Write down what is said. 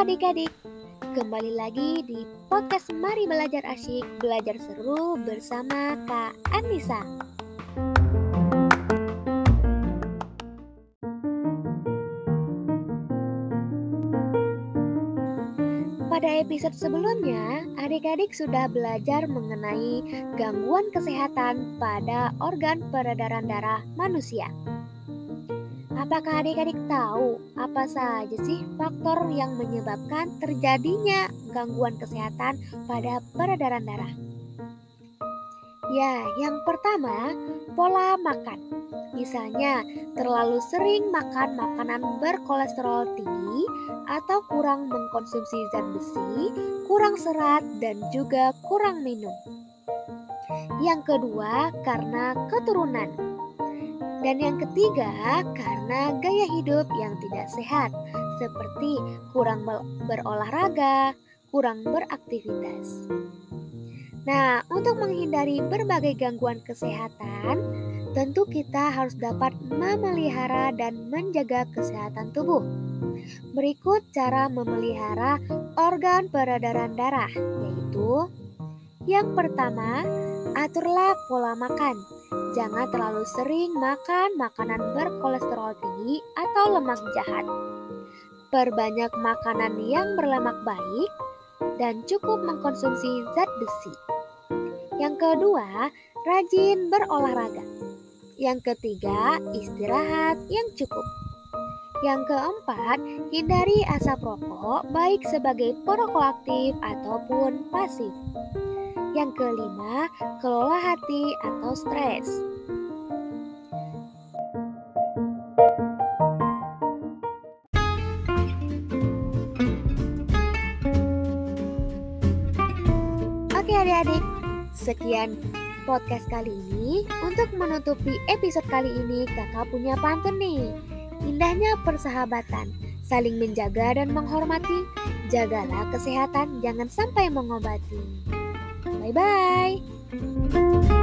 adik-adik, kembali lagi di podcast Mari Belajar Asyik, Belajar Seru bersama Kak Anissa. Pada episode sebelumnya, adik-adik sudah belajar mengenai gangguan kesehatan pada organ peredaran darah manusia. Apakah adik-adik tahu apa saja sih faktor yang menyebabkan terjadinya gangguan kesehatan pada peredaran darah? Ya, yang pertama, pola makan. Misalnya, terlalu sering makan makanan berkolesterol tinggi atau kurang mengkonsumsi zat besi, kurang serat, dan juga kurang minum. Yang kedua, karena keturunan. Dan yang ketiga, karena gaya hidup yang tidak sehat, seperti kurang berolahraga, kurang beraktivitas. Nah, untuk menghindari berbagai gangguan kesehatan, tentu kita harus dapat memelihara dan menjaga kesehatan tubuh. Berikut cara memelihara organ peredaran darah, yaitu yang pertama, aturlah pola makan. Jangan terlalu sering makan makanan berkolesterol tinggi atau lemak jahat. Perbanyak makanan yang berlemak baik dan cukup mengkonsumsi zat besi. Yang kedua, rajin berolahraga. Yang ketiga, istirahat yang cukup. Yang keempat, hindari asap rokok baik sebagai perokok aktif ataupun pasif. Yang kelima, kelola hati atau stres. Oke adik-adik, sekian podcast kali ini. Untuk menutupi episode kali ini, kakak punya pantun nih. Indahnya persahabatan, saling menjaga dan menghormati. Jagalah kesehatan, jangan sampai mengobati. Bye bye.